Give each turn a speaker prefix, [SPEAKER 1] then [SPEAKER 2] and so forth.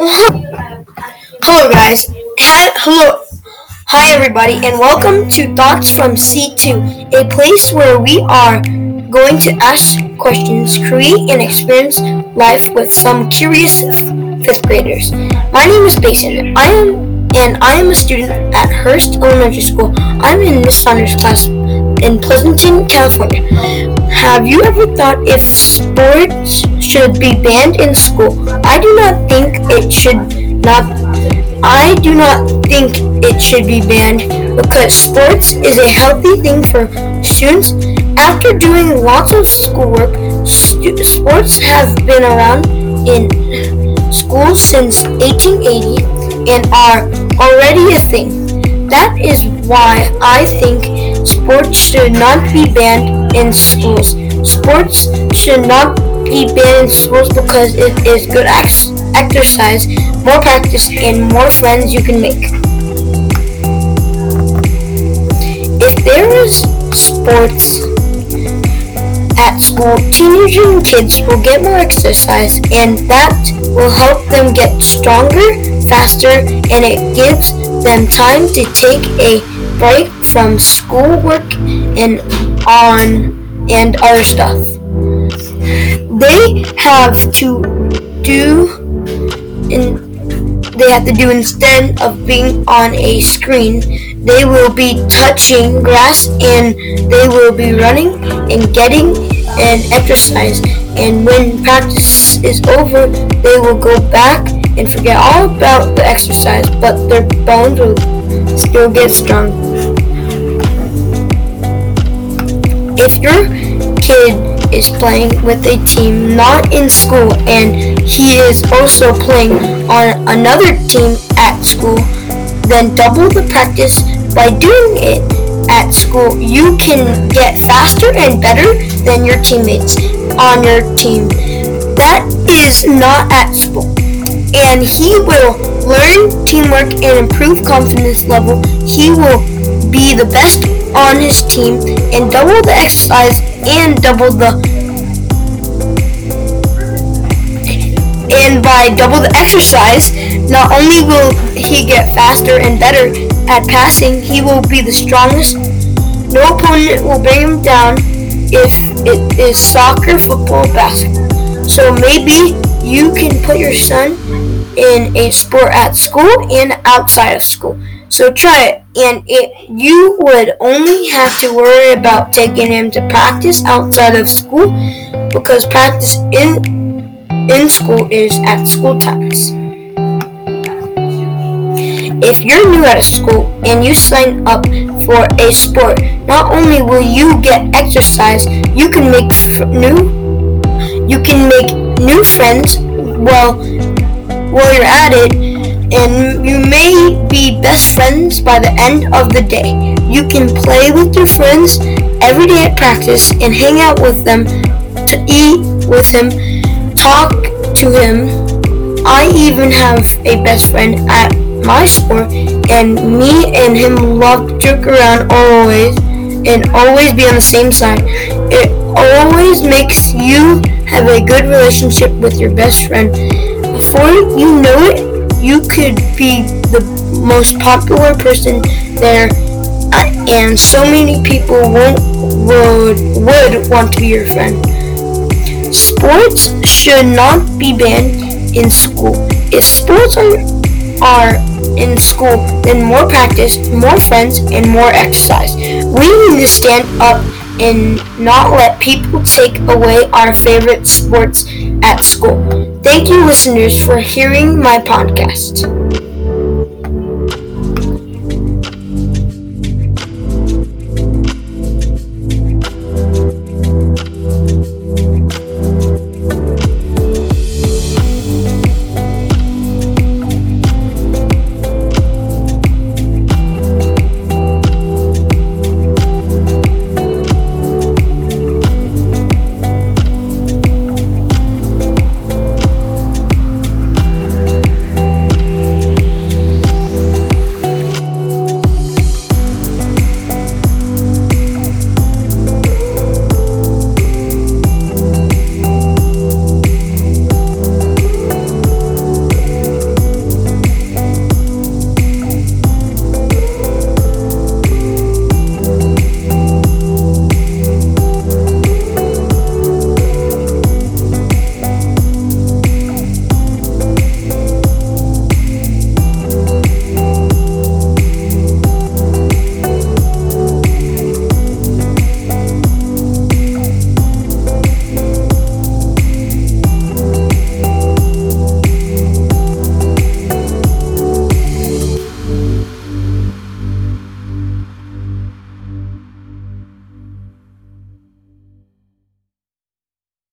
[SPEAKER 1] Hello, guys. Hello. Hi, everybody, and welcome to Thoughts from C2, a place where we are going to ask questions, create, and experience life with some curious fifth graders. My name is Bayson. I am, and I am a student at Hearst Elementary School. I'm in Miss Saunders' class in Pleasanton, California. Have you ever thought if sports should be banned in school? I do not think it should not. I do not think it should be banned because sports is a healthy thing for students. After doing lots of schoolwork, stu- sports have been around in schools since 1880 and are already a thing. That is why I think Sports should not be banned in schools. Sports should not be banned in schools because it is good ex- exercise, more practice, and more friends you can make. If there is sports at school, teenagers and kids will get more exercise, and that will help them get stronger, faster, and it gives them time to take a break from schoolwork and on and other stuff. They have to do in they have to do instead of being on a screen, they will be touching grass and they will be running and getting an exercise. And when practice is over, they will go back and forget all about the exercise, but their bones will still get strong. If your kid is playing with a team not in school and he is also playing on another team at school, then double the practice by doing it at school. You can get faster and better than your teammates on your team. That is not at school. And he will learn teamwork and improve confidence level. He will be the best on his team and double the exercise and double the and by double the exercise not only will he get faster and better at passing he will be the strongest. No opponent will bring him down if it is soccer football basketball. So maybe you can put your son in a sport at school and outside of school so try it, and it, you would only have to worry about taking him to practice outside of school because practice in in school is at school times. If you're new at school and you sign up for a sport, not only will you get exercise, you can make new you can make new friends while while you're at it and you may be best friends by the end of the day. You can play with your friends every day at practice and hang out with them, to eat with him, talk to him. I even have a best friend at my sport, and me and him love to joke around always and always be on the same side. It always makes you have a good relationship with your best friend. Before you know it, you could be the most popular person there uh, and so many people won't, would, would want to be your friend. Sports should not be banned in school. If sports are, are in school, then more practice, more friends, and more exercise. We need to stand up and not let people take away our favorite sports at school. Thank you, listeners, for hearing my podcast.